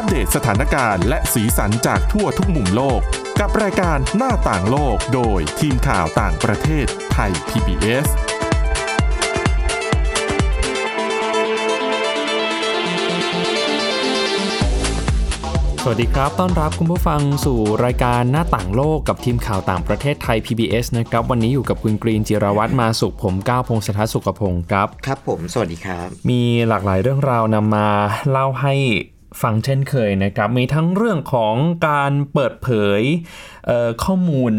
อัปเดตสถานการณ์และสีสันจากทั่วทุกมุมโลก กับรายการหน้าต่างโลกโดยทีมข่าวต่างประเทศไทย PBS สวัสดีครับ ต้อนรับคุณผู้ฟังสู่รายการหน้าต่างโลกกับทีมข่าวต่างประเทศไทย PBS นะครับ วันนี้อยู่กับคุณกรีนจิรวัตรมาสุขผมก้าวพงศธรสุขพงศ์ครับ ครับผม สวัสดีครับ มีหลากหลายเรื่องราวนำมาเล่าให้ ฟังเช่นเคยนะครับ มีทั้งเรื่องของการเปิดเผยเอ่อข้อมูล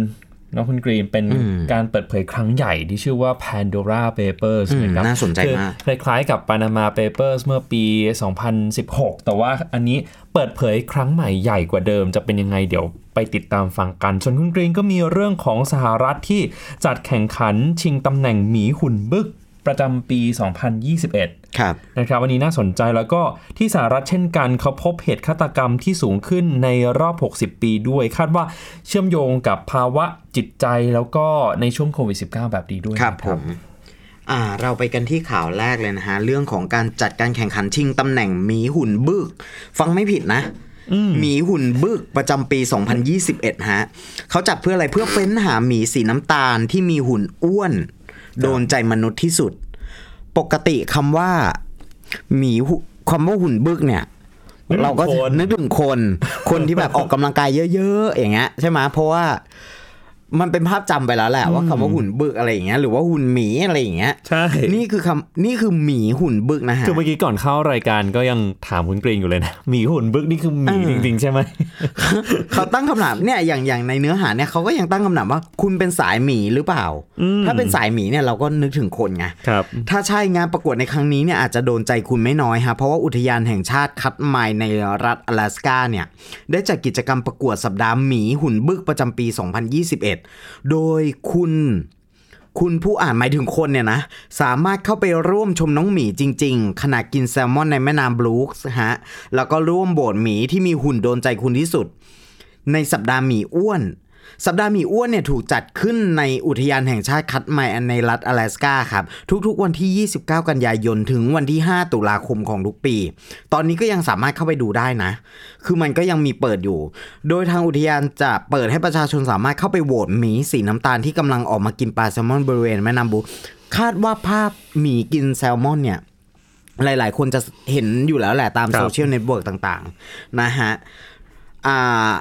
นะคุณกรีนเป็นการเปิดเผยครั้งใหญ่ที่ชื่อว่า Pandora Papers อืมนะครับน่าสนใจคือมากคล้ายๆกับ Panama Papers เมื่อปี 2016 แต่ว่าอันนี้เปิดเผยครั้งใหม่ใหญ่กว่าเดิมจะเป็นยังไงเดี๋ยวไปติดตามฟังกัน ส่วนคุณกรีนก็มีเรื่องของสหรัฐที่จัดแข่งขันชิงตำแหน่งหมีหุ่นบึก ประจำปี 2021 ครับ นะครับ วันนี้น่าสนใจแล้วก็ที่สหรัฐเช่นกันเขาพบเหตุฆาตกรรมที่สูงขึ้นในรอบ 60 ปีด้วย คาดว่าเชื่อมโยงกับภาวะจิตใจแล้วก็ในช่วงโควิด -19 แบบนี้ด้วยครับนะผมอ่าเราไปกันที่ข่าวแรกเลยนะฮะ เรื่องของการจัดการแข่งขันชิงตำแหน่งหมีหุ่นบึก ฟังไม่ผิดนะหมีหุ่นบึกประจำปี 2021 ฮะ เขาจัดเพื่ออะไรเพื่อเฟ้นหาหมีสีน้ำตาลที่มีหุ่นอ้วน โดนใจมนุษย์ที่สุด ปกติคำว่า หมีหุคำว่าหุ่นบึกเนี่ยเราก็จะนึกถึงคน คนที่แบบออกกำลังกายเยอะ ๆ อย่างเงี้ยใช่ไหมเพราะว่า มันเป็นภาพจำไปแล้วแหละว่าคำว่าหุ่นบึกอะไรอย่างเงี้ยหรือว่าหุ่นหมีอะไรอย่างเงี้ยใช่นี่คือคำนี่คือหมีหุ่นบึกนะฮะคือเมื่อกี้ก่อนเข้ารายการก็ยังถามคุณกรีนอยู่เลยนะหมีหุ่นบึกนี่คือหมีจริง ๆ ใช่ไหมเขาตั้งคำถามเนี่ยอย่างอย่างในเนื้อหาเนี่ยเขาก็ยังตั้งคำถามว่าคุณเป็นสายหมีหรือเปล่า ถ้าเป็นสายหมีเนี่ยเราก็นึกถึงคนไงครับถ้าใช่งานประกวดในครั้งนี้เนี่ยอาจจะโดนใจคุณไม่น้อยฮะเพราะว่าอุทยานแห่งชาติคัตไมล์ในรัฐอลาสกาเนี่ยได้จัดกิจกรรมประกวดสัปดาห์หมีหุ่นบึกประจำปี 2021โดยคุณคุณผู้อ่านหมายถึงคนเนี่ยนะ สามารถเข้าไปร่วมชมน้องหมีจริง ๆ ขณะกินแซลมอนในแม่น้ำบลูส์ฮะ แล้วก็ร่วมโบสถ์หมีที่มีหุ่นโดนใจคุณที่สุด ในสัปดาห์หมีอ้วน สัปดาห์หมีอ้วนเนี่ยถูกจัดขึ้นในอุทยานแห่งชาติคัตไมล์ในรัฐอลาสกาครับ ทุกๆวันที่ 29 กันยายนถึงวันที่ 5 ตุลาคมของทุกปี ตอนนี้ก็ยังสามารถเข้าไปดูได้นะ คือมันก็ยังมีเปิดอยู่ โดยทางอุทยานจะเปิดให้ประชาชนสามารถเข้าไปโหวตหมีสีน้ำตาลที่กำลังออกมากินปลาแซลมอนบริเวณแม่น้ำบลูค์คาดว่าภาพหมีกินแซลมอนเนี่ยหลายๆ คนจะเห็นอยู่แล้วแหละตามครับโซเชียลเน็ตเวิร์กต่างๆ นะฮะ อ่า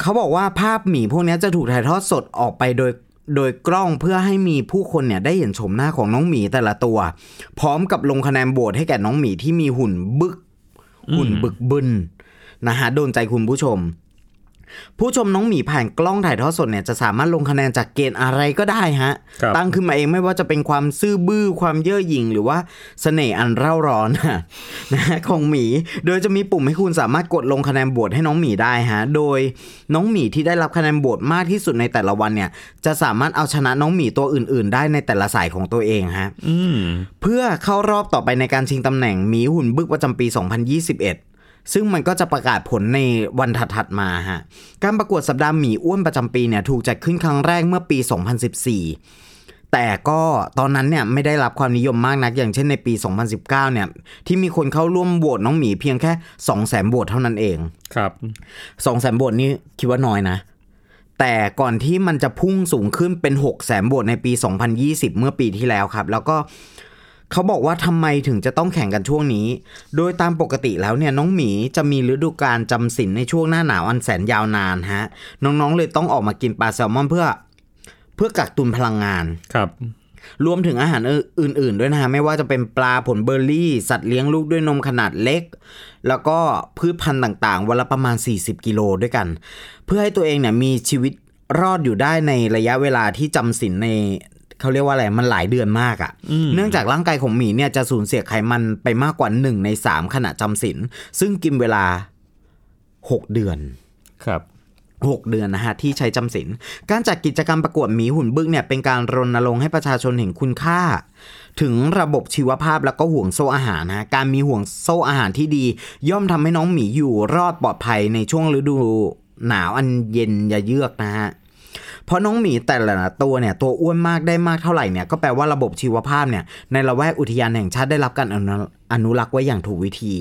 เขาบอกว่าภาพหมีพวกนี้จะถูกถ่ายทอดสดออกไปโดยโดยกล้องเพื่อให้มีผู้คนเนี่ยได้เห็นชมหน้าของน้องหมีแต่ละตัว พร้อมกับลงคะแนนโหวตให้แก่น้องหมีที่มีหุ่นบึก หุ่นบึกบึนนะฮะโดนใจคุณผู้ชม ผู้ชมน้องหมีผ่านกล้องถ่ายทอดสดเนี่ยจะสามารถลงคะแนนจากเกณฑ์อะไรก็ได้ฮะครับตั้งขึ้นมาเองไม่ว่าจะเป็นความซื่อบื้อความเย่อหยิ่งหรือว่าเสน่ห์อันเร่าร้อนนะฮะของหมี โดยจะมีปุ่มให้คุณสามารถกดลงคะแนนโหวตให้น้องหมีได้ฮะ โดยน้องหมีที่ได้รับคะแนนโหวตมากที่สุดในแต่ละวันเนี่ย จะสามารถเอาชนะน้องหมีตัวอื่น ๆ ได้ในแต่ละสายของตัวเองฮะอืมเพื่อเข้ารอบต่อไปในการชิงตำแหน่งหมีหุ่นบึกประจำปี 2021 ซึ่งมันก็จะประกาศผลในวันถัดๆมาฮะ การประกวดสัปดาห์หมีอ้วนประจำปีเนี่ยถูกจัดขึ้นครั้งแรกเมื่อปี 2014 แต่ก็ตอนนั้นเนี่ยไม่ได้รับความนิยมมากนัก อย่างเช่นในปี 2019 เนี่ยที่มีคนเข้าร่วมโหวตน้องหมีเพียงแค่ 200,000โหวตเท่านั้นเอง ครับสองแสนโหวตนี่คิดว่าน้อยนะ แต่ก่อนที่มันจะพุ่งสูงขึ้นเป็น 6 0แสนโหวตในปี 2020 เมื่อปีที่แล้วครับ แล้วก็ เขาบอกว่าทำไมถึงจะต้องแข่งกันช่วงนี้ โดยตามปกติแล้วเนี่ยน้องหมีจะมีฤดูกาลจำศีลในช่วงหน้าหนาวอันแสนยาวนานฮะ น้องๆเลยต้องออกมากินปลาแซลมอนเพื่อ เพื่อกักตุนพลังงานครับ รวมถึงอาหารอื่น ๆ ด้วยนะฮะไม่ว่าจะเป็นปลาผลเบอร์รี่ สัตว์เลี้ยงลูกด้วยนมขนาดเล็ก แล้วก็พืชพันธุ์ต่างๆวันละประมาณ 40 กิโลด้วยกัน เพื่อให้ตัวเองเนี่ยมีชีวิตรอดอยู่ได้ในระยะเวลาที่จำศีลใน เขาเรียกว่าอะไรมันหลายเดือนมากอะ่ะ เนื่องจากร่างกายของหมีเนี่ยจะสูญเสียไขมันไปมากกว่า1ใน3ขณะจำศีลซึ่งกินเวลา6เดือนครับ6เดือนนะฮะที่ใช้จำศีลการจัดกิจกรรมประกวดหมีหุ่นบึกเนี่ยเป็นการรณรงค์ให้ประชาชนเห็นคุณค่า ถึงระบบชีวภาพแล้วก็ห่วงโซ่อาหารนะการมีห่วงโซ่อาหารที่ดี ย่อมทำให้น้องหมีอยู่รอดปลอดภัยในช่วงฤดูหนาวอันเย็นยาเยือกนะฮะ เพราะน้องหมีแต่ละตัวเนี่ยตัวอ้วนมากได้มากเท่าไหร่เนี่ยก็แปลว่าระบบชีวภาพเนี่ยในละแวกอุทยานแห่งชาติได้รับการอนุรักษ์ไว้อย่างถูกวิธี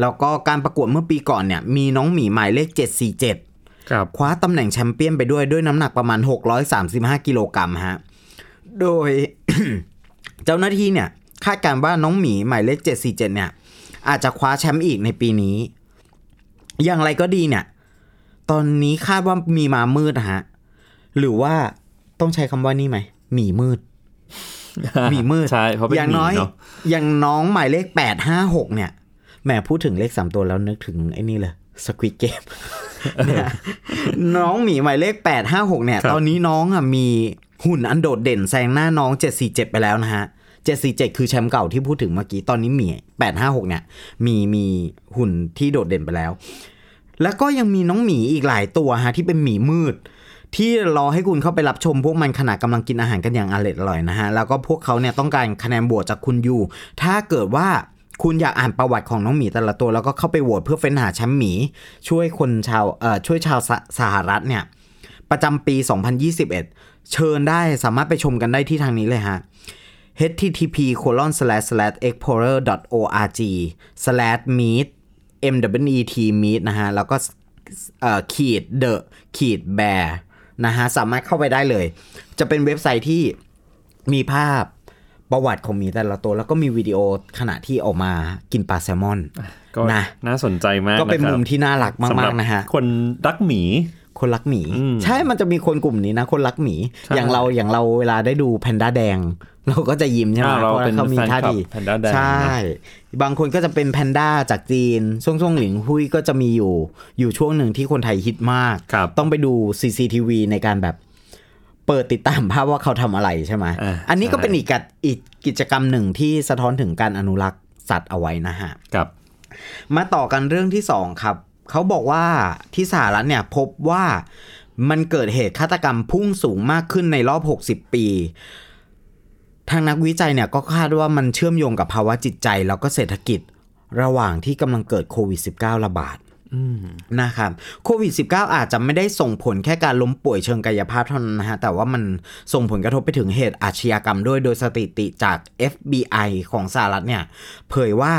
แล้วก็การประกวดเมื่อปีก่อนเนี่ยมีน้องหมีหมายเลข 747ครับคว้าตำแหน่งแชมเปี้ยนไปด้วยด้วยน้ำหนักประมาณ 635 กิโลกรัมฮะโดยเจ้าหน้าที่เนี่ยคาดการณ์ว่าน้องหมีหมายเลข 747 เนี่ย อาจจะคว้าแชมป์อีกในปีนี้ อย่างไรก็ดีเนี่ย ตอนนี้คาดว่ามีมามืดฮะ หรือว่าต้องใช้คำว่านี่ไหมหมีมืดหมีมืดใช่เพราะเป็นอย่างน้อยหมีเนอะอย่างน้องหมายเลข856เนี่ยแหมพูดถึงเลขสามตัวแล้วนึกถึงไอ้นี่เลยสควิ t เกมเนี่ยน้องหมีหมายเลข856เนี่ยครับตอนนี้น้องอะมีหุ่นอันโดดเด่นแซงหน้าน้อง747ไปแล้วนะฮะ747คือแชมป์เก่าที่พูดถึงเมื่อกี้ ตอนนี้หมี856เนี่ย มีมีหุ่นที่โดดเด่นไปแล้ว แล้วก็ยังมีน้องหมีอีกหลายตัวฮะที่เป็นหมีมืด ที่รอให้คุณเข้าไปรับชมพวกมันขณะกำลังกินอาหารกันอย่างอร่อยอร่อยนะฮะ แล้วก็พวกเขาเนี่ยต้องการคะแนนโหวตจากคุณอยู่ ถ้าเกิดว่าคุณอยากอ่านประวัติของน้องหมีแต่ละตัว แล้วก็เข้าไปโหวตเพื่อเฟ้นหาแชมป์หมี ช่วยคนชาวเอ่อช่วยชาวสสหรัฐเนี่ย ประจำปี 2021 เชิญได้สามารถไปชมกันได้ที่ทางนี้เลยฮะ http colon slash slash explorer org slash meet m w e t meet นะฮะ แล้วก็ขีด the ขีด bear นะฮะสามารถเข้าไปได้เลย จะเป็นเว็บไซต์ที่มีภาพประวัติของหมีแต่ละตัว แล้วก็มีวิดีโอขณะที่ออกมากินปลาแซลมอนก็นะน่าสนใจมากก็เป็นนะครับมุมที่น่ารักสำหมารักบๆนะฮะคนรักหมีคนรักหมีอืมใช่มันจะมีคนกลุ่มนี้นะ คนรักหมีใช่อย่างเราอย่างเราเวลาได้ดูแพนด้าแดง เราก็จะยิ้มใช่ไหมอ่าเราเพราะเป็นเขามีท่าทีแฟนคลับ Panda แดงนะใช่ บางคนก็จะเป็นแพนด้าจากจีน ช่วงช่วงหลิงหุยก็จะมีอยู่ อยู่ช่วงหนึ่งที่คนไทยฮิตมากครับต้องไปดู CCTV ในการแบบเปิดติดตามภาพว่าเขาทำอะไรใช่ไหมอ่าอันนี้ก็ใช่เป็นอีกกัดอีกกิจกรรมหนึ่งที่สะท้อนถึงการอนุรักษ์สัตว์เอาไว้นะฮะกับมาต่อกันเรื่องที่สองครับ เขาบอกว่าที่สหรัฐเนี่ยพบว่ามันเกิดเหตุฆาตกรรมพุ่งสูงมากขึ้นในรอบ 60 ปี ทางนักวิจัยเนี่ยก็คาดว่ามันเชื่อมโยงกับภาวะจิตใจ แล้วก็เศรษฐกิจระหว่างที่กำลังเกิดโควิด -19 ระบาดนะครับโควิด -19 อาจจะไม่ได้ส่งผลแค่การล้มป่วยเชิงกายภาพเท่านั้นนะฮะ แต่ว่ามันส่งผลกระทบไปถึงเหตุอาชญากรรมด้วยโดยสถิติจาก FBI ของสหรัฐเนี่ย เผยว่า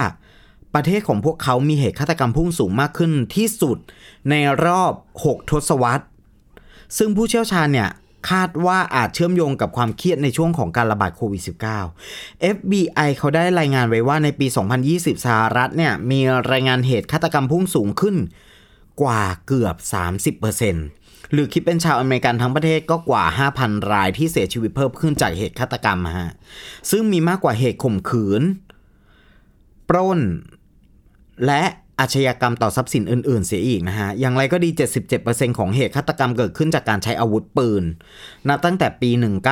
ประเทศของพวกเขามีเหตุฆาตกรรมพุ่งสูงมากขึ้นที่สุดในรอบ 6 ทศวรรษ ซึ่งผู้เชี่ยวชาญเนี่ย คาดว่าอาจเชื่อมโยงกับความเครียดในช่วงของการระบาดโควิด -19 FBI เขาได้รายงานไว้ว่าในปี 2020 สหรัฐเนี่ยมีรายงานเหตุฆาตกรรมพุ่งสูงขึ้นกว่าเกือบ 30%หรือคิดเป็นชาวอเมริกันทั้งประเทศก็กว่า 5,000 รายที่เสียชีวิตเพิ่มขึ้นจากเหตุฆาตกรรมฮะ ซึ่งมีมากกว่าเหตุข่มขืน ปล้น และ อาชญากรรมต่อทรัพย์สินอื่น ๆ เสียอีกนะฮะ อย่างไรก็ดี 77%ของเหตุฆาตกรรมเกิดขึ้นจากการใช้อาวุธปืนนับตั้งแต่ปี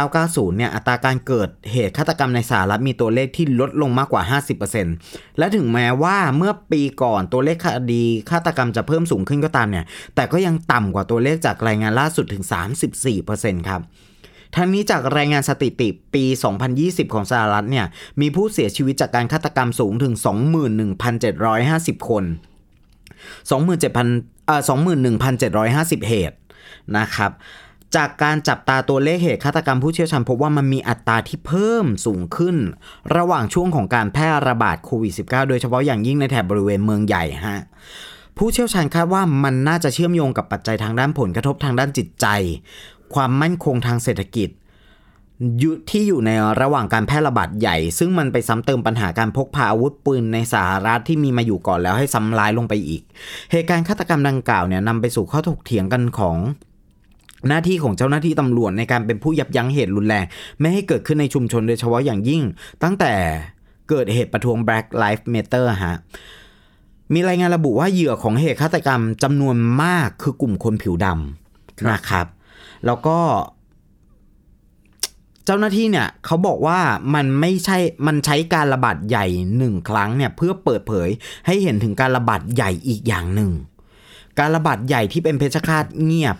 1990 เนี่ย อัตราการเกิดเหตุฆาตกรรมในสหรัฐมีตัวเลขที่ลดลงมากกว่า 50%และถึงแม้ว่าเมื่อปีก่อนตัวเลขคดีฆาตกรรมจะเพิ่มสูงขึ้นก็ตามเนี่ย แต่ก็ยังต่ำกว่าตัวเลขจากรายงานล่าสุดถึง 34%ครับ ทั้งนี้จากรายงานสถิติปี 2020 ของสหรัฐเนี่ย มีผู้เสียชีวิตจากการฆาตกรรมสูงถึง 21,750 คน 27,000เอ่อ21,750 เหตุนะครับจากการจับตาตัวเลขเหตุฆาตกรรมผู้เชี่ยวชาญพบว่ามันมีอัตราที่เพิ่มสูงขึ้น ระหว่างช่วงของการแพร่ระบาดโควิด -19 โดยเฉพาะอย่างยิ่งในแถบบริเวณเมืองใหญ่ฮะผู้เชี่ยวชาญคาดว่ามันน่าจะเชื่อมโยงกับปัจจัยทางด้านผลกระทบทางด้านจิตใจ ความมั่นคงทางเศรษฐกิจยุที่อยู่ในระหว่างการแพร่ระบาดใหญ่ ซึ่งมันไปซ้ำเติมปัญหาการพกพาอาวุธปืนในสหรัฐที่มีมาอยู่ก่อนแล้วให้ซ้ำร้ายลงไปอีก เหตุการณ์ฆาตกรรมดังกล่าวเนี่ยนำไปสู่ข้อถกเถียงกันของหน้าที่ของเจ้าหน้าที่ตำรวจในการเป็นผู้ยับยั้งเหตุรุนแรง ไม่ให้เกิดขึ้นในชุมชนโดยเฉพาะอย่างยิ่ง ตั้งแต่เกิดเหตุประท้วง Black Lives Matter ฮะมีรายงานระบุว่าเหยื่อของเหตุฆาตกรรมจำนวนมากคือกลุ่มคนผิวดำนะครับ แล้วก็ เจ้าหน้าที่เนี่ยเขาบอกว่ามันไม่ใช่มันใช้การระบาดใหญ่หนึ่งครั้งเนี่ย เพื่อเปิดเผยให้เห็นถึงการระบาดใหญ่อีกอย่างหนึ่ง การระบาดใหญ่ที่เป็นเพชฌฆาตเงียบ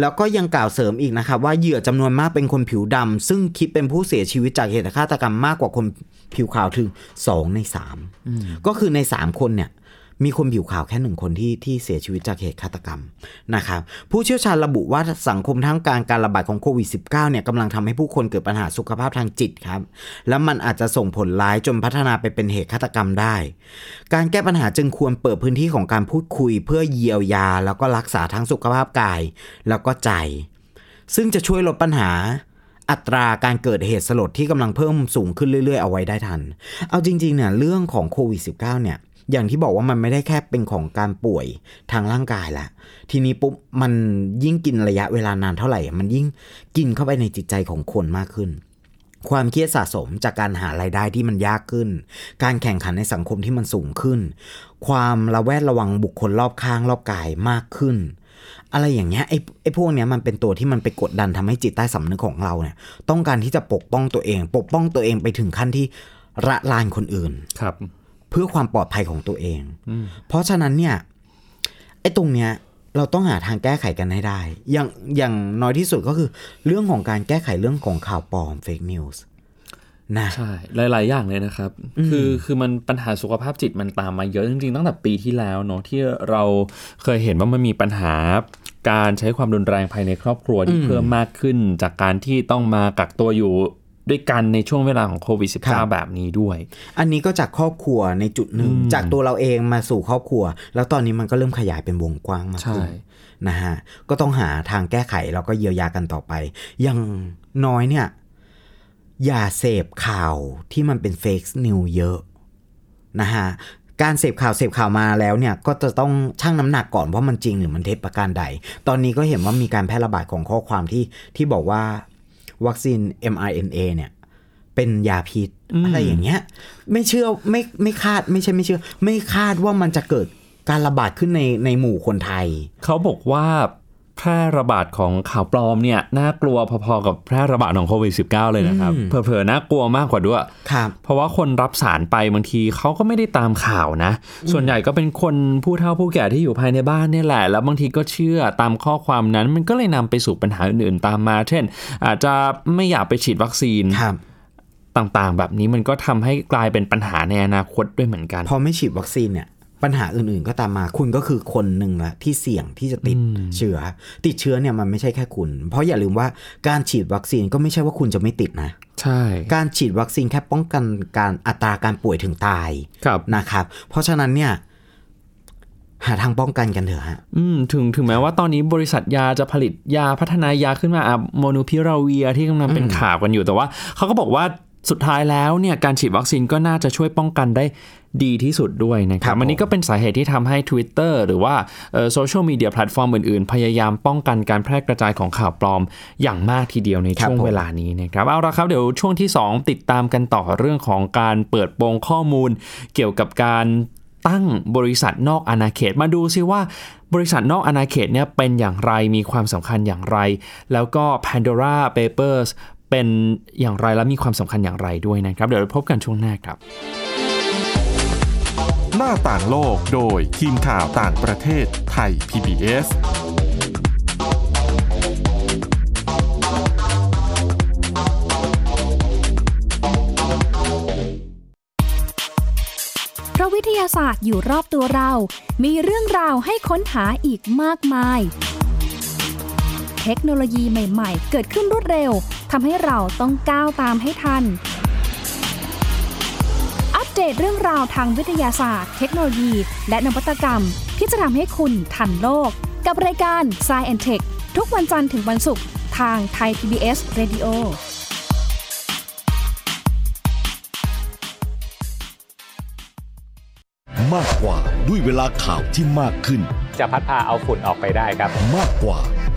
แล้วก็ยังกล่าวเสริมอีกนะครับ ว่าเหยื่อจำนวนมากเป็นคนผิวดำซึ่งคิดเป็นผู้เสียชีวิตจากเหตุฆาตกรรมมากกว่าคนผิวขาวถึง2ใน3ก็คือใน3คนเนี่ย มีคนผิวขาวแค่หนึ่งคนที่ที่เสียชีวิตจากเหตุฆาตกรรมนะครับผู้เชี่ยวชาญระบุว่าสังคมทั้งการการระบาดของโควิด -19 เนี่ยกำลังทำให้ผู้คนเกิดปัญหาสุขภาพทางจิตครับ แล้วมันอาจจะส่งผลร้ายจนพัฒนาไปเป็นเหตุฆาตกรรมได้ การแก้ปัญหาจึงควรเปิดพื้นที่ของการพูดคุย เพื่อเยียวยา แล้วก็รักษาทั้งสุขภาพกาย แล้วก็ใจ ซึ่งจะช่วยลดปัญหาอัตราการเกิดเหตุสลดที่กำลังเพิ่มสูงขึ้นเรื่อยๆ เอาไว้ได้ทัน เอาจริงๆเนี่ยเรื่องของโควิด -19 เนี่ย อย่างที่บอกว่ามันไม่ได้แค่เป็นของการป่วยทางร่างกายละทีนี้ปุ๊บมันยิ่งกินระยะเวลานานเท่าไหร่ มันยิ่งกินเข้าไปในจิตใจของคนมากขึ้น ความเครียดสะสมจากการหารายได้ที่มันยากขึ้น การแข่งขันในสังคมที่มันสูงขึ้น ความระแวดระวังบุคคลรอบข้างรอบกายมากขึ้นอะไรอย่างเงี้ยไอ้ไอ้พวกเนี้ยมันเป็นตัวที่มันไปกดดันทำให้จิตใต้สำนึกของเราเนี่ย ต้องการที่จะปกป้องตัวเอง ปกป้องตัวเองไปถึงขั้นที่ระลานคนอื่นครับ เพื่อความปลอดภัยของตัวเอง เพราะฉะนั้นเนี่ยไอ้ตรงเนี้ยเราต้องหาทางแก้ไขกันให้ได้ อย่างอย่างน้อยที่สุดก็คือ เรื่องของการแก้ไขเรื่องของข่าวปลอม fake news นะใช่ หลาย ๆ อย่างเลยนะครับ คือคือมันปัญหาสุขภาพจิตมันตามมาเยอะจริง ๆ ตั้งแต่ปีที่แล้วเนาะที่เราเคยเห็นว่ามันมีปัญหาการใช้ความรุนแรงภายในครอบครัวที่เพิ่มมากขึ้น จากการที่ต้องมากักตัวอยู่ ด้วยกันในช่วงเวลาของโควิดครับ -19 แบบนี้ด้วย อันนี้ก็จากครอบครัวในจุดหนึ่ง จากตัวเราเองมาสู่ครอบครัว แล้วตอนนี้มันก็เริ่มขยายเป็นวงกว้างมากขึ้นใช่นะฮะก็ต้องหาทางแก้ไขแล้วก็เยียวยากันต่อไปอยังน้อยเนี่ยอย่าเสพข่าวที่มันเป็นเฟกซ์นิวเยอะนะฮะการเสพข่าวเสพข่าวมาแล้วเนี่ยก็จะต้องชั่งน้ำหนักก่อนว่ามันจริงหรือมันเท็จประการใด ตอนนี้ก็เห็นว่ามีการแพร่ระบาดของข้อความที่ที่บอกว่า วัคซีน mRNA เนี่ยเป็นยาพิษอะไรอย่างเงี้ย ไม่เชื่อไม่ไม่คาดไม่ใช่ไม่เชื่อ ไม่คาดว่ามันจะเกิดการระบาดขึ้นในในหมู่คนไทย เขาบอกว่า แพร่ระบาดของข่าวปลอมเนี่ยน่ากลัวพอๆกับแพร่ระบาดของโควิด -19 เลยนะครับ เผลอๆน่ากลัวมากกว่าด้วยครับเพราะว่าคนรับสารไปบางทีเขาก็ไม่ได้ตามข่าวนะ ส่วนใหญ่ก็เป็นคนผู้เฒ่าผู้แก่ที่อยู่ภายในบ้านเนี่ยแหละ แล้วบางทีก็เชื่อตามข้อความนั้น มันก็เลยนำไปสู่ปัญหาอื่นๆตามมา เช่น อาจจะไม่อยากไปฉีดวัคซีนครับต่างๆ แบบนี้มันก็ทำให้กลายเป็นปัญหาในอนาคตด้วยเหมือนกัน พอไม่ฉีดวัคซีนเนี่ย ปัญหาอื่นๆ ก็ตามมาคุณก็คือคนหนึ่งละที่เสี่ยงที่จะติดเชื้อ ติดเชื้อเนี่ยมันไม่ใช่แค่คุณ เพราะอย่าลืมว่าการฉีดวัคซีนก็ไม่ใช่ว่าคุณจะไม่ติดนะ ใช่ การฉีดวัคซีนแค่ป้องกันการอัตราการป่วยถึงตายครับนะครับ เพราะฉะนั้นเนี่ยหาทางป้องกันกันเถอะฮะ อืม ถึง ถึงแม้ว่าตอนนี้บริษัทยาจะผลิตยาพัฒนายาขึ้นมาอะโมนูพิราเวียที่กำลังเป็นข่าวกันอยู่ แต่ว่าเขาก็บอกว่า สุดท้ายแล้วเนี่ยการฉีดวัคซีนก็น่าจะช่วยป้องกันได้ดีที่สุดด้วยนะคครัรับบอันนี้ก็เป็นสาเหตุที่ทำให้ Twitter หรือว่าโซเชียลมีเดียแพลตฟอร์มอื่นๆ พยายามป้องกันการแพร่กระจายของข่าวปลอมอย่างมากทีเดียวในครับช่วงผมเวลานี้นะครับเอาละครับเดี๋ยวช่วงที่ 2 ติดตามกันต่อเรื่องของการเปิดโปงข้อมูล เกี่ยวกับการตั้งบริษัทนอกอาณาเขตมาดูซิว่าบริษัทนอกอาณาเขตเนี่ยเป็นอย่างไรมีความสำคัญอย่างไร แล้วก็ Pandora Papers เป็นอย่างไรและมีความสำคัญอย่างไรด้วยนะครับ เดี๋ยวเราพบกันช่วงหน้าครับ หน้าต่างโลกโดยทีมข่าวต่างประเทศไทย PBS เพราะวิทยาศาสตร์อยู่รอบตัวเรา มีเรื่องราวให้ค้นหาอีกมากมาย เทคโนโลยีใหม่ ๆ เกิดขึ้นรวดเร็ว ทำให้เราต้องก้าวตามให้ทัน อัปเดตเรื่องราวทางวิทยาศาสตร์ เทคโนโลยี และนวัตกรรมที่จะทำให้คุณทันโลก กับรายการ s c i e n t e c h ทุกวันจันทร์ถึงวันศุกร์ทางไทย PBS Radio มากกว่าด้วยเวลาข่าวที่มากขึ้น จะพัดพาเอาฝุ่นออกไปได้ครับ มากกว่า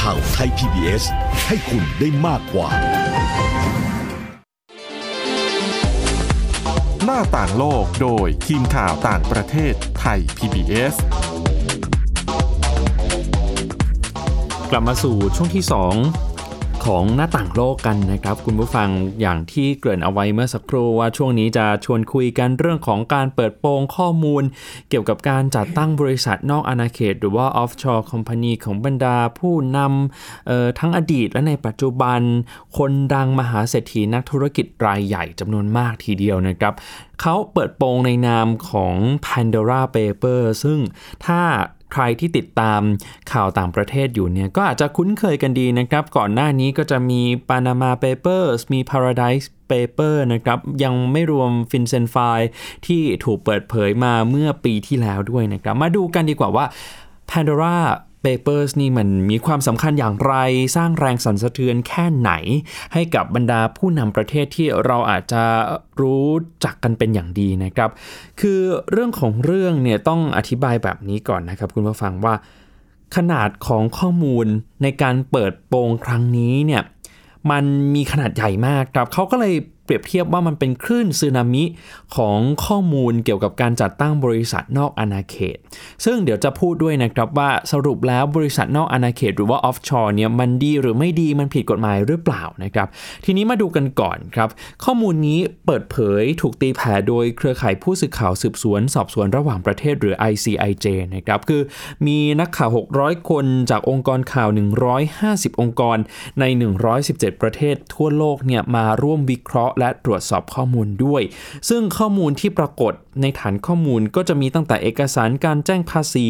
ข่าวไทย PBS ให้คุณได้มากกว่า หน้าต่างโลกโดยทีมข่าวต่างประเทศไทย PBS กลับมาสู่ช่วงที่ 2 ของหน้าต่างโลกกันนะครับ คุณผู้ฟังอย่างที่เกริ่นเอาไว้เมื่อสักครู่ว่าช่วงนี้จะชวนคุยกันเรื่องของการเปิดโปงข้อมูล เกี่ยวกับการจัดตั้งบริษัทนอกอาณาเขต หรือว่า offshore company ของบรรดาผู้นำทั้งอดีตและในปัจจุบัน คนดังมหาเศรษฐีนักธุรกิจรายใหญ่จำนวนมากทีเดียวนะครับเขาเปิดโปงในนามของ Pandora Paper ซึ่งถ้า ใครที่ติดตามข่าวต่างประเทศอยู่เนี่ยก็อาจจะคุ้นเคยกันดีนะครับ ก่อนหน้านี้ก็จะมี Panama Papers มี Paradise Paper นะครับ ยังไม่รวม FinCEN File ที่ถูกเปิดเผยมาเมื่อปีที่แล้วด้วยนะครับ มาดูกันดีกว่าว่า Pandora Papers นี่มันมีความสำคัญอย่างไร สร้างแรงสั่นสะเทือนแค่ไหน ให้กับบรรดาผู้นำประเทศที่เราอาจจะรู้จักกันเป็นอย่างดีนะครับ คือเรื่องของเรื่องเนี่ยต้องอธิบายแบบนี้ก่อนนะครับ คุณผู้ฟังว่า ขนาดของข้อมูลในการเปิดโปงครั้งนี้เนี่ยมันมีขนาดใหญ่มากครับเขาก็เลย รียบเทียบว่ามันเป็นคลื่นสึนามิของข้อมูลเกี่ยวกับการจัดตั้งบริษัทนอกอาณาเขต ซึ่งเดี๋ยวจะพูดด้วยนะครับว่าสรุปแล้วบริษัทนอกอาณาเขต หรือว่าออฟชอร์เนี่ยมันดีหรือไม่ดีมันผิดกฎหมายหรือเปล่านะครับ ทีนี้มาดูกันก่อนครับ ข้อมูลนี้เปิดเผยถูกตีแผ่โดยเครือข่ายผู้สื่อข่าวสืบสวน สอบสวนระหว่างประเทศหรือ ICIJ นะครับคือมีนักข่าว 600 คนจากองค์กรข่าว 150 องค์กรใน 117 ประเทศทั่วโลกเนี่ยมาร่วมวิเคราะห์และตรวจสอบข้อมูลด้วย ซึ่งข้อมูลที่ปรากฏในฐานข้อมูลก็จะมีตั้งแต่เอกสารการแจ้งภาษี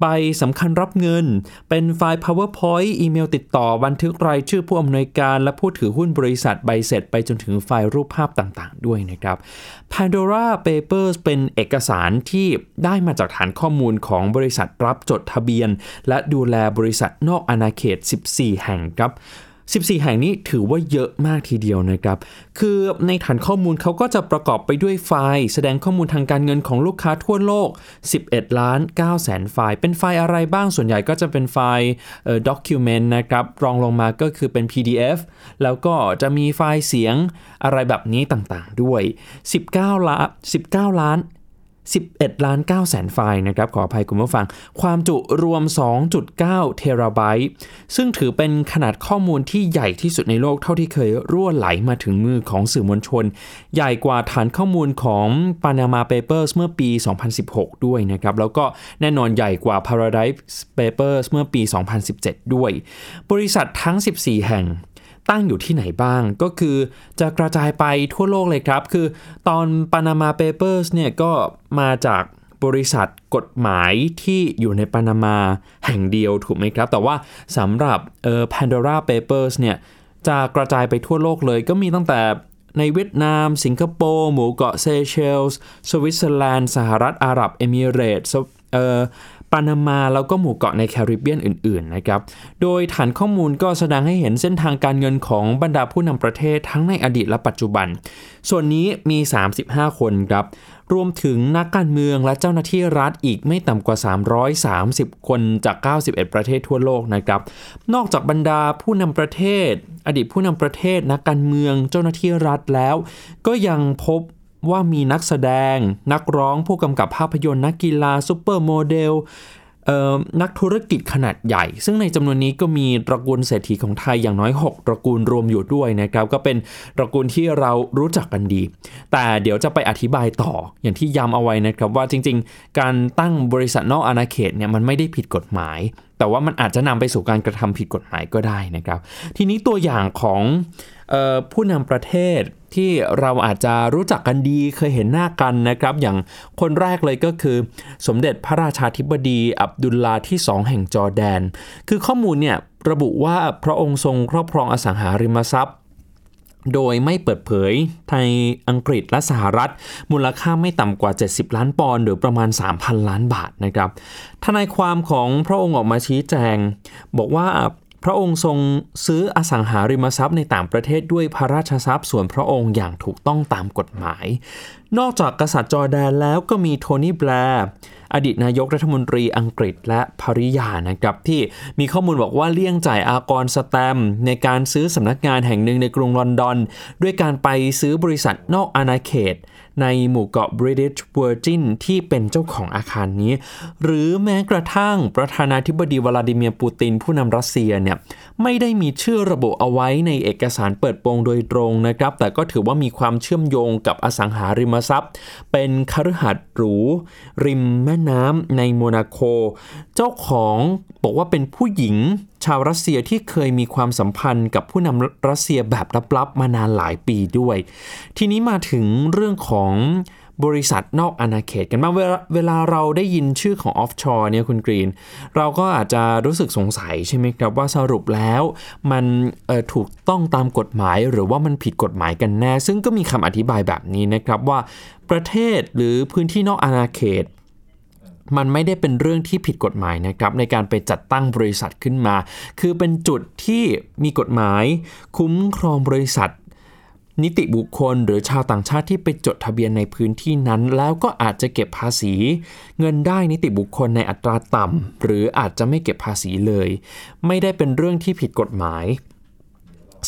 ใบสำคัญรับเงิน เป็นไฟล์ PowerPoint อีเมลติดต่อบันทึกรายชื่อผู้อำนวยการ และผู้ถือหุ้นบริษัทใบเสร็จ ไปจนถึงไฟล์รูปภาพต่างๆ ด้วยนะครับ Pandora Papers เป็นเอกสารที่ได้มาจากฐานข้อมูลของบริษัทรับจดทะเบียน และดูแลบริษัทนอกอาณาเขต 14 แห่งครับ 14 แห่งนี้ถือว่าเยอะมากทีเดียวนะครับ คือในฐานข้อมูลเขาก็จะประกอบไปด้วยไฟล์ แสดงข้อมูลทางการเงินของลูกค้าทั่วโลก 11 ล้าน9แสนไฟล์ เป็นไฟล์อะไรบ้าง ส่วนใหญ่ก็จะเป็นไฟล์เอ่อ document นะครับ รองลงมาก็คือเป็น PDF แล้วก็จะมีไฟล์เสียงอะไรแบบนี้ต่างๆด้วย 19 ล้าน 19 ล้าน 11 ล้าน9แสนไฟล์นะครับขออภัยคุณผู้ฟัง ความจุรวม 2.9 เทราไบต์ ซึ่งถือเป็นขนาดข้อมูลที่ใหญ่ที่สุดในโลกเท่าที่เคยรั่วไหลมาถึงมือของสื่อมวลชน ใหญ่กว่าฐานข้อมูลของ Panama Papers เมื่อปี 2016 ด้วยนะครับ แล้วก็แน่นอนใหญ่กว่า Paradise Papers เมื่อปี 2017 ด้วย บริษัททั้ง 14 แห่ง ตั้งอยู่ที่ไหนบ้าง ก็คือจะกระจายไปทั่วโลกเลยครับ คือตอน Panama Papers เนี่ยก็มาจากบริษัทกฎหมายที่อยู่ในปานามาแห่งเดียวถูกไหมครับ แต่ว่าสำหรับเอ่อ Pandora Papers เนี่ยจะกระจายไปทั่วโลกเลยก็มีตั้งแต่ในเวียดนาม สิงคโปร์ หมู่เกาะเซเชลส์ สวิตเซอร์แลนด์ สหรัฐอาหรับ เอมิเรตส์เอ่อ ปานามาแล้วก็หมู่เกาะในแคริบเบียนอื่นๆนะครับ โดยฐานข้อมูลก็แสดงให้เห็นเส้นทางการเงินของบรรดาผู้นำประเทศทั้งในอดีตและปัจจุบัน ส่วนนี้มี 35 คนครับ รวมถึงนักการเมืองและเจ้าหน้าที่รัฐอีกไม่ต่ำกว่า 330 คนจาก 91 ประเทศทั่วโลกนะครับ นอกจากบรรดาผู้นำประเทศ อดีตผู้นำประเทศ นักการเมือง เจ้าหน้าที่รัฐแล้ว ก็ยังพบ ว่ามีนักแสดง นักร้องผู้กำกับภาพยนตร์นักกีฬาซูเปอร์โมเดลนักธุรกิจขนาดใหญ่ ซึ่งในจำนวนนี้ก็มีตระกูลเศรษฐีของไทยอย่างน้อย 6 ตระกูลรวมอยู่ด้วยนะครับ ก็เป็นตระกูลที่เรารู้จักกันดี แต่เดี๋ยวจะไปอธิบายต่ออย่างที่ย้ำเอาไว้นะครับว่าจริง ๆ การตั้งบริษัทนอกอาณาเขตเนี่ยมันไม่ได้ผิดกฎหมาย แต่ว่ามันอาจจะนำไปสู่การกระทำผิดกฎหมายก็ได้นะครับ ทีนี้ตัวอย่างของออผู้นำประเทศที่เราอาจจะรู้จักกันดีเคยเห็นหน้ากันนะครับ อย่างคนแรกเลยก็คือ สมเด็จพระราชาธิบดีอับดุลลาที่ 2 แห่งจอร์แดน คือข้อมูลเนี่ยระบุว่าพระองค์ทรงครอบครองอสังหาริมทรัพย์ โดยไม่เปิดเผยในอังกฤษและสหรัฐ มูลค่าไม่ต่ำกว่า 70 ล้านปอนด์หรือประมาณ 3,000 ล้านบาทนะครับทนายความของพระองค์ออกมาชี้แจง บอกว่า พระองค์ทรงซื้ออสังหาริมทรัพย์ในต่างประเทศด้วยพระราชทรัพย์ส่วนพระองค์อย่างถูกต้องตามกฎหมาย นอกจากกษัตริย์จอร์แดนแล้วก็มีโทนี่แบร์อดีตนายกรัฐมนตรีอังกฤษและภริยานะครับ ที่มีข้อมูลบอกว่าเลี่ยงจ่ายอากรสแตม ในการซื้อสำนักงานแห่งหนึ่งในกรุงลอนดอน ด้วยการไปซื้อบริษัทนอกอาณาเขต ในหมู่เกาะ British Virgin ที่เป็นเจ้าของอาคารนี้ หรือแม้กระทั่งประธานาธิบดีวลาดิเมียร์ปูตินผู้นำรัสเซียเนี่ยไม่ได้มีชื่อระบุเอาไว้ในเอกสารเปิดโปงโดยตรงนะครับ แต่ก็ถือว่ามีความเชื่อมโยงกับอสังหาริมทรัพย์ เป็นคฤหาสน์หรู ริมแม่น้ำในโมนาโคเจ้าของบอกว่าเป็นผู้หญิง ชาวรัสเซียที่เคยมีความสัมพันธ์กับผู้นำรัสเซียแบบลับๆ มานานหลายปีด้วย ทีนี้มาถึงเรื่องของบริษัทนอกอาณาเขตกันบ้างเวลาเราได้ยินชื่อของออฟชอร์เนี่ยคุณกรีน เราก็อาจจะรู้สึกสงสัยใช่ไหมครับว่าสรุปแล้วมันถูกต้องตามกฎหมายหรือว่ามันผิดกฎหมายกันแน่ ซึ่งก็มีคำอธิบายแบบนี้นะครับว่าประเทศหรือพื้นที่นอกอาณาเขต มันไม่ได้เป็นเรื่องที่ผิดกฎหมายนะครับในการไปจัดตั้งบริษัทขึ้นมา คือเป็นจุดที่มีกฎหมาย คุ้มครองบริษัท นิติบุคคล หรือชาวต่างชาติที่ไปจดทะเบียนในพื้นที่นั้น แล้วก็อาจจะเก็บภาษี เงินได้นิติบุคคลในอัตราต่ำหรืออาจจะไม่เก็บภาษีเลย ไม่ได้เป็นเรื่องที่ผิดกฎหมาย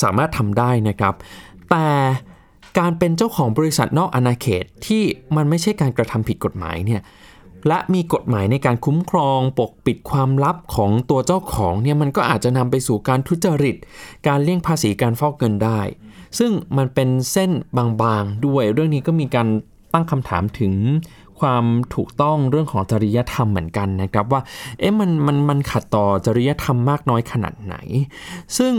สามารถทำได้นะครับ แต่การเป็นเจ้าของบริษัทนอกอาณาเขตที่มันไม่ใช่การกระทำผิดกฎหมายเนี่ย และมีกฎหมายในการคุ้มครองปกปิดความลับของตัวเจ้าของเนี่ยมันก็อาจจะนำไปสู่การทุจริต การเลี่ยงภาษีการฟอกเงินได้ ซึ่งมันเป็นเส้นบางๆด้วย เรื่องนี้ก็มีการตั้งคำถามถึงความถูกต้องเรื่องของจริยธรรมเหมือนกันนะครับว่า เอ๊ะมันมันมันขัดต่อจริยธรรมมากน้อยขนาดไหน ซึ่ง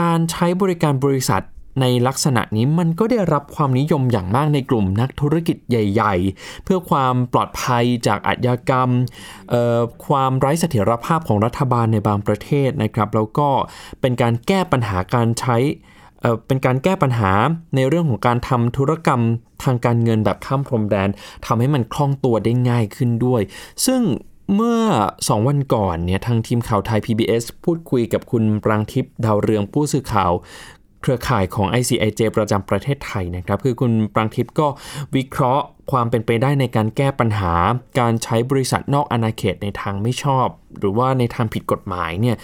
การใช้บริการบริษัท ในลักษณะนี้มันก็ได้รับความนิยมอย่างมากในกลุ่มนักธุรกิจใหญ่ ๆ เพื่อความปลอดภัยจากอาชญากรรม ความไร้เสถียรภาพของรัฐบาลในบางประเทศนะครับแล้วก็เป็นการแก้ปัญหาการใช้เเป็นการแก้ปัญหาในเรื่องของการทำธุรกรรมทางการเงินแบบข้ามพรมแดนทำให้มันคล่องตัวได้ง่ายขึ้นด้วย ซึ่งเมื่อ 2 วันก่อนเนี่ยทางทีมข่าวไทย PBS พูดคุยกับคุณปรางทิพย์ดาวเรืองผู้สื่อข่าว เครือข่ายของ ICIJ ประจำประเทศไทยนะครับ คือคุณปรางทิพย์ก็วิเคราะห์ความเป็นไปได้ในการแก้ปัญหา การใช้บริษัทนอกอาณาเขตในทางไม่ชอบ หรือว่าในทางผิดกฎหมายเนี่ย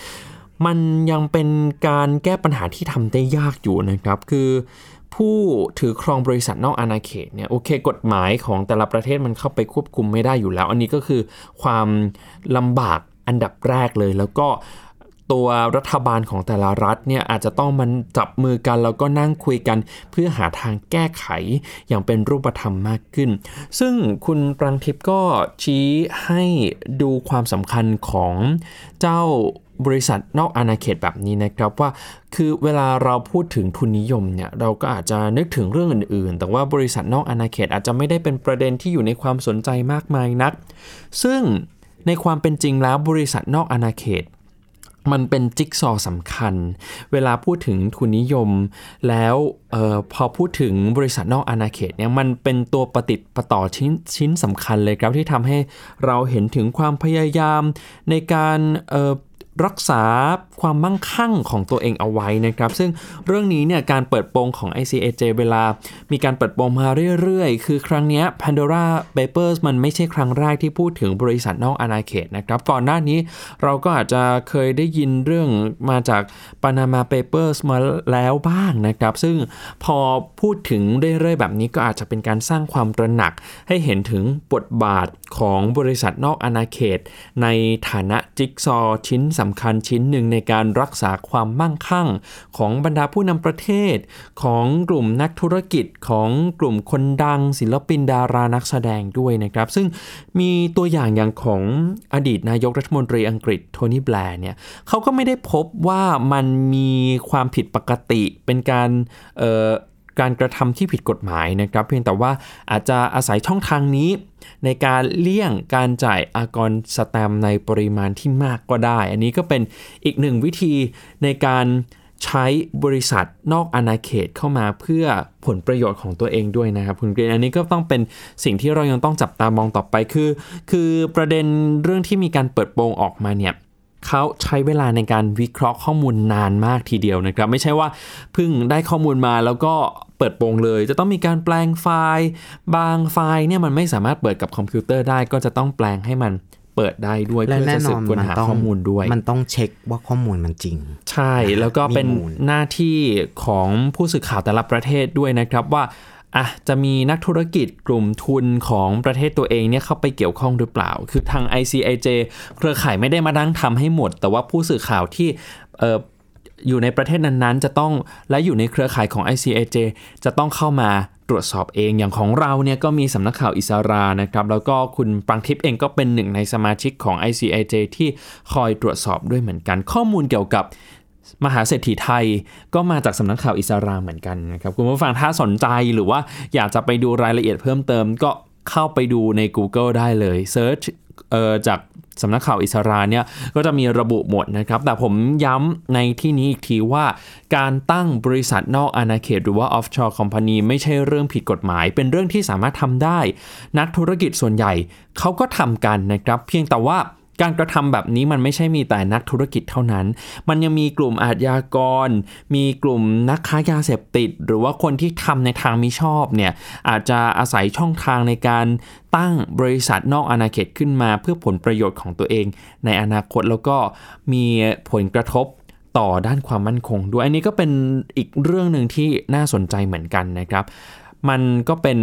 มันยังเป็นการแก้ปัญหาที่ทำได้ยากอยู่นะครับ คือผู้ถือครองบริษัทนอกอาณาเขตเนี่ยโอเค กฎหมายของแต่ละประเทศมันเข้าไปควบคุมไม่ได้อยู่แล้ว อันนี้ก็คือความลำบากอันดับแรกเลย แล้วก็ ตัวรัฐบาลของแต่ละรัฐเนี่ยอาจจะต้องมันจับมือกันแล้วก็นั่งคุยกัน เพื่อหาทางแก้ไขอย่างเป็นรูปธรรมมากขึ้น ซึ่งคุณปรังทิพย์ก็ชี้ให้ดูความสำคัญของเจ้าบริษัทนอกอาณาเขตแบบนี้นะครับว่า คือเวลาเราพูดถึงทุนนิยมเนี่ยเราก็อาจจะนึกถึงเรื่องอื่นๆ แต่ว่าบริษัทนอกอาณาเขตอาจจะไม่ได้เป็นประเด็นที่อยู่ในความสนใจมากมายนัก ซึ่งในความเป็นจริงแล้วบริษัทนอกอาณาเขต มันเป็นจิ๊กซอสำคัญ เวลาพูดถึงทุนนิยม แล้วออพอพูดถึงบริษัทนอกอาณาเขตเนี่ยมันเป็นตัวปฏิประต่อชิ้นชิ้นสำคัญเลยครับที่ทำให้เราเห็นถึงความพยายามในการเอ่อ รักษาความมั่งคั่งของตัวเองเอาไว้นะครับ ซึ่งเรื่องนี้เนี่ยการเปิดโปงของ ICAJ เวลา มีการเปิดโปงมาเรื่อยๆ คือครั้งนี้ Pandora Papers มันไม่ใช่ครั้งแรกที่พูดถึงบริษัทนอกอาณาเขตนะครับ ก่อนหน้านี้เราก็อาจจะเคยได้ยินเรื่องมาจาก Panama Papers มาแล้วบ้างนะครับ ซึ่งพอพูดถึงเรื่อยๆ แบบนี้ก็อาจจะเป็นการสร้างความตระหนัก ให้เห็นถึงบทบาทของบริษัทนอกอาณาเขต ในฐานะจิ๊กซอว์ชิ้นสำำคัญชิ้นหนึ่งในการรักษาความมั่งคั่ง ของบรรดาผู้นำประเทศ ของกลุ่มนักธุรกิจของกลุ่มคนดัง ศิลปินดารานักแสดงด้วยนะครับ ซึ่งมีตัวอย่างอย่างของอดีตนายกรัฐมนตรีอังกฤษโทนี่แบร์เนี่ยเขาก็ไม่ได้พบว่ามันมีความผิดปกติเป็นการ การกระทำที่ผิดกฎหมายนะครับ เพียงแต่ว่าอาจจะอาศัยช่องทางนี้ ในการเลี่ยงการจ่ายอากรสแตมในปริมาณที่มากก็ได้ อันนี้ก็เป็นอีกหนึ่งวิธีในการใช้บริษัทนอกอาณาเขตเข้ามาเพื่อผลประโยชน์ของตัวเองด้วยนะครับคุณกรีนอันนี้ก็ต้องเป็นสิ่งที่เรายังต้องจับตามองต่อไปคือ คือประเด็นเรื่องที่มีการเปิดโปงออกมาเนี่ยเขาใช้เวลาในการวิเคราะห์ข้อมูลนานมากทีเดียวนะครับ ไม่ใช่ว่าเพิ่งได้ข้อมูลมาแล้วก็เปิดโปงเลย จะต้องมีการแปลงไฟล์ บางไฟล์เนี่ยมันไม่สามารถเปิดกับคอมพิวเตอร์ได้ก็จะต้องแปลงให้มันเปิดได้ด้วยและเพื่อแน่จะนสือบนค้นมันหาต้องข้อมูลด้วย มันต้องเช็คว่าข้อมูลมันจริง ใช่แล้วก็เป็นมีมูลหน้าที่ของผู้สื่อข่าวแต่ละประเทศด้วยนะครับว่าอะจะมีนักธุรกิจกลุ่มทุนของประเทศตัวเองเนี่ยเข้าไปเกี่ยวข้องหรือเปล่า คือทาง ICIJ เครือข่ายไม่ได้มาดั้งทำให้หมด แต่ว่าผู้สื่อข่าวที่เอยู่ในประเทศนั้นๆ จะต้องและอยู่ในเครือข่ายของ ICIJ จะต้องเข้ามาตรวจสอบเองอย่างของเราเนี่ยก็มีสำนักข่าวอิสรานะครับ แล้วก็คุณปังทิพย์เองก็เป็นหนึ่งในสมาชิกของ ICIJ ที่คอยตรวจสอบด้วยเหมือนกัน ข้อมูลเกี่ยวกับมหาเศรษฐีไทยก็มาจากสำนักข่าวอิสราเหมือนกันนะครับ คุณผู้ฟังถ้าสนใจหรือว่าอยากจะไปดูรายละเอียดเพิ่มเติมก็เข้าไปดูใน Google ได้เลยเซิร์ชจาก สำนักข่าวอิสราเนี่ยก็จะมีระบุหมดนะครับ แต่ผมย้ำในที่นี้อีกทีว่า การตั้งบริษัทนอกอาณาเขตหรือว่า offshore company ไม่ใช่เรื่องผิดกฎหมาย เป็นเรื่องที่สามารถทำได้ นักธุรกิจส่วนใหญ่เขาก็ทำกันนะครับ เพียงแต่ว่า การกระทำแบบนี้มันไม่ใช่มีแต่นักธุรกิจเท่านั้น มันยังมีกลุ่มอาชญากร มีกลุ่มนักค้ายาเสพติด หรือว่าคนที่ทำในทางมิชอบเนี่ยอาจจะอาศัยช่องทางในการตั้งบริษัทนอกอาณาเขตขึ้นมา เพื่อผลประโยชน์ของตัวเอง ในอนาคตแล้วก็มีผลกระทบต่อด้านความมั่นคงด้วย อันนี้ก็เป็นอีกเรื่องหนึ่งที่น่าสนใจเหมือนกันนะครับ มันก็เป็น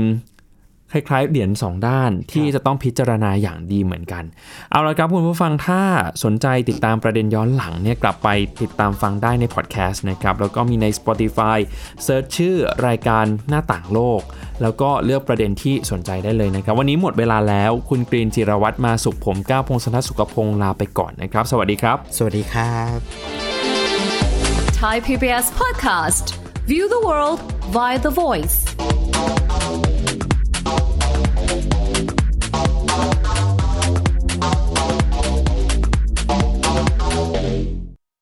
คล้ายๆเหรียญสองด้านที่จะต้องพิจารณาอย่างดีเหมือนกัน เอาละครับคุณผู้ฟังถ้าสนใจติดตามประเด็นย้อนหลังเนี่ยกลับไปติดตามฟังได้ในพอดแคสต์นะครับ แล้วก็มีใน Spotify search ชื่อรายการหน้าต่างโลก แล้วก็เลือกประเด็นที่สนใจได้เลยนะครับ วันนี้หมดเวลาแล้วคุณกรีนจิรวัตรมาสุขผมก้าวพงศธรสุขพงศ์ลาไปก่อนนะครับ สวัสดีครับ สวัสดีครับ Thai PBS podcast. View the world via the voice.